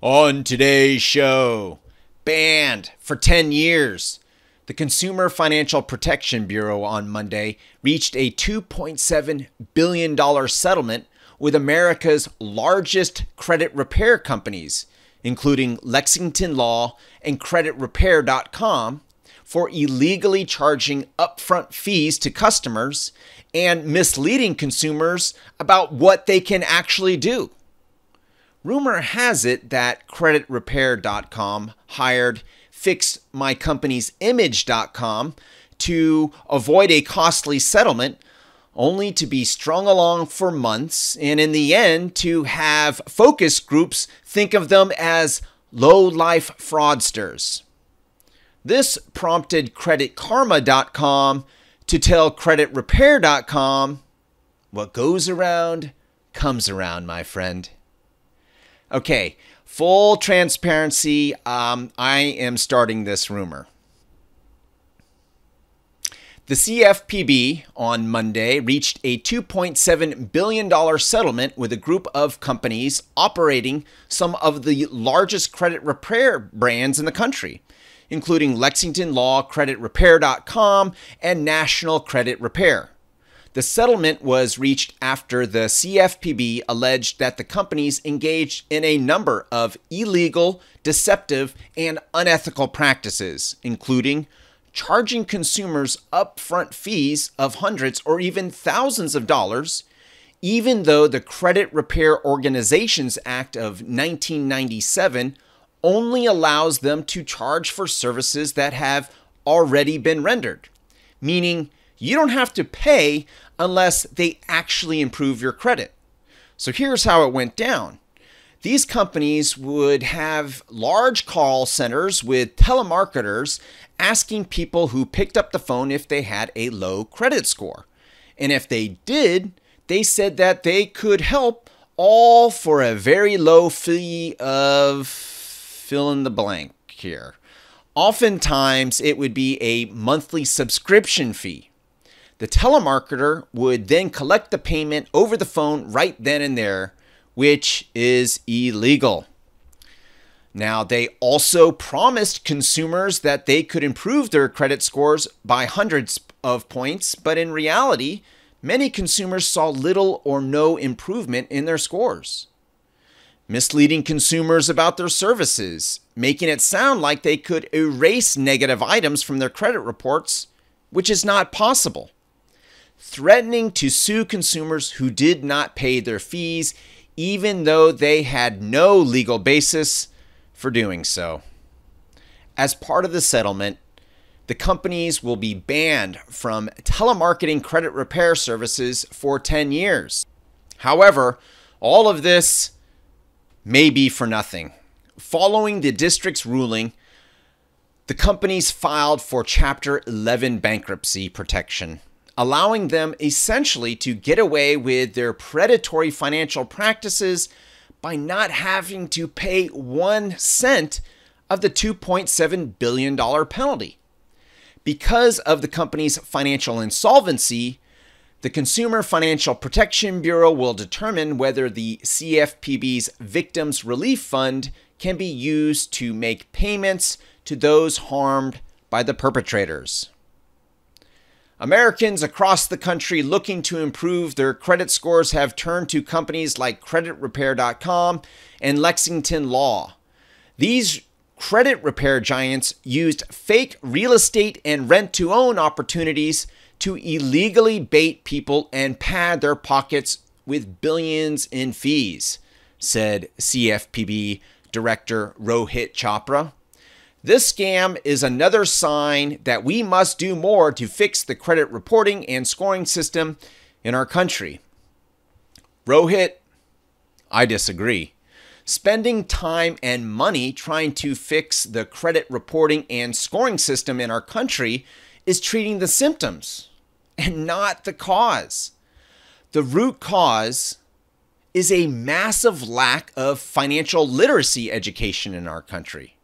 On today's show, banned for 10 years. The Consumer Financial Protection Bureau on Monday reached a $2.7 billion settlement with America's largest credit repair companies, including Lexington Law and CreditRepair.com, for illegally charging upfront fees to customers and misleading consumers about what they can actually do. Rumor has it that CreditRepair.com hired FixMyCompaniesImage.com to avoid a costly settlement, only to be strung along for months, and in the end, to have focus groups think of them as low life fraudsters. This prompted CreditKarma.com to tell CreditRepair.com what goes around comes around, my friend. Okay, full transparency. Um, I am starting this rumor. The CFPB on Monday reached a $2.7 billion settlement with a group of companies operating some of the largest credit repair brands in the country, including Lexington Law, CreditRepair.com, and National Credit Repair. The settlement was reached after the CFPB alleged that the companies engaged in a number of illegal, deceptive, and unethical practices, including charging consumers upfront fees of hundreds or even thousands of dollars, even though the Credit Repair Organizations Act of 1997 only allows them to charge for services that have already been rendered, meaning you don't have to pay unless they actually improve your credit. So here's how it went down. These companies would have large call centers with telemarketers asking people who picked up the phone if they had a low credit score. And if they did, they said that they could help all for a very low fee of fill in the blank here. Oftentimes, it would be a monthly subscription fee. The telemarketer would then collect the payment over the phone right then and there, which is illegal. Now, they also promised consumers that they could improve their credit scores by hundreds of points, but in reality, many consumers saw little or no improvement in their scores. Misleading consumers about their services, making it sound like they could erase negative items from their credit reports, which is not possible threatening to sue consumers who did not pay their fees, even though they had no legal basis for doing so. As part of the settlement, the companies will be banned from telemarketing credit repair services for 10 years. However, all of this may be for nothing. Following the district's ruling, the companies filed for Chapter 11 bankruptcy protection allowing them essentially to get away with their predatory financial practices by not having to pay one cent of the $2.7 billion penalty. Because of the company's financial insolvency, the Consumer Financial Protection Bureau will determine whether the CFPB's Victims Relief Fund can be used to make payments to those harmed by the perpetrators. Americans across the country looking to improve their credit scores have turned to companies like CreditRepair.com and Lexington Law. These credit repair giants used fake real estate and rent to own opportunities to illegally bait people and pad their pockets with billions in fees, said CFPB Director Rohit Chopra. This scam is another sign that we must do more to fix the credit reporting and scoring system in our country. Rohit, I disagree. Spending time and money trying to fix the credit reporting and scoring system in our country is treating the symptoms and not the cause. The root cause is a massive lack of financial literacy education in our country.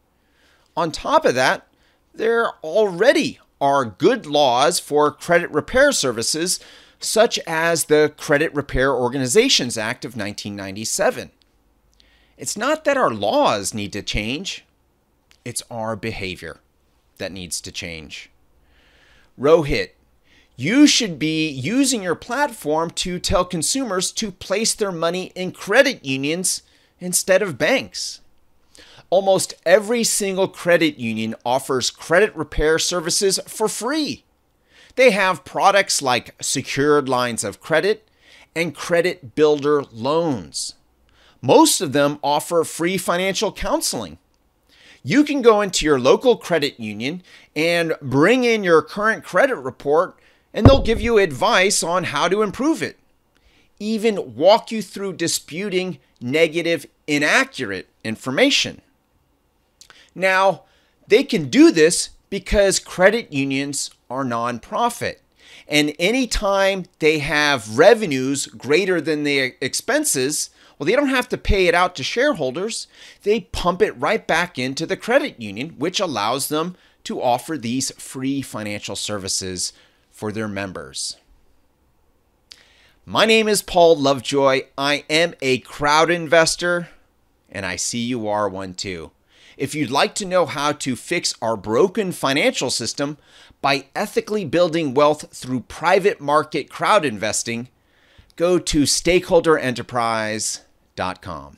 On top of that, there already are good laws for credit repair services, such as the Credit Repair Organizations Act of 1997. It's not that our laws need to change, it's our behavior that needs to change. Rohit, you should be using your platform to tell consumers to place their money in credit unions instead of banks. Almost every single credit union offers credit repair services for free. They have products like secured lines of credit and credit builder loans. Most of them offer free financial counseling. You can go into your local credit union and bring in your current credit report, and they'll give you advice on how to improve it. Even walk you through disputing negative, inaccurate information. Now, they can do this because credit unions are nonprofit. And anytime they have revenues greater than their expenses, well, they don't have to pay it out to shareholders. They pump it right back into the credit union, which allows them to offer these free financial services for their members. My name is Paul Lovejoy. I am a crowd investor, and I see you are one too. If you'd like to know how to fix our broken financial system by ethically building wealth through private market crowd investing, go to stakeholderenterprise.com.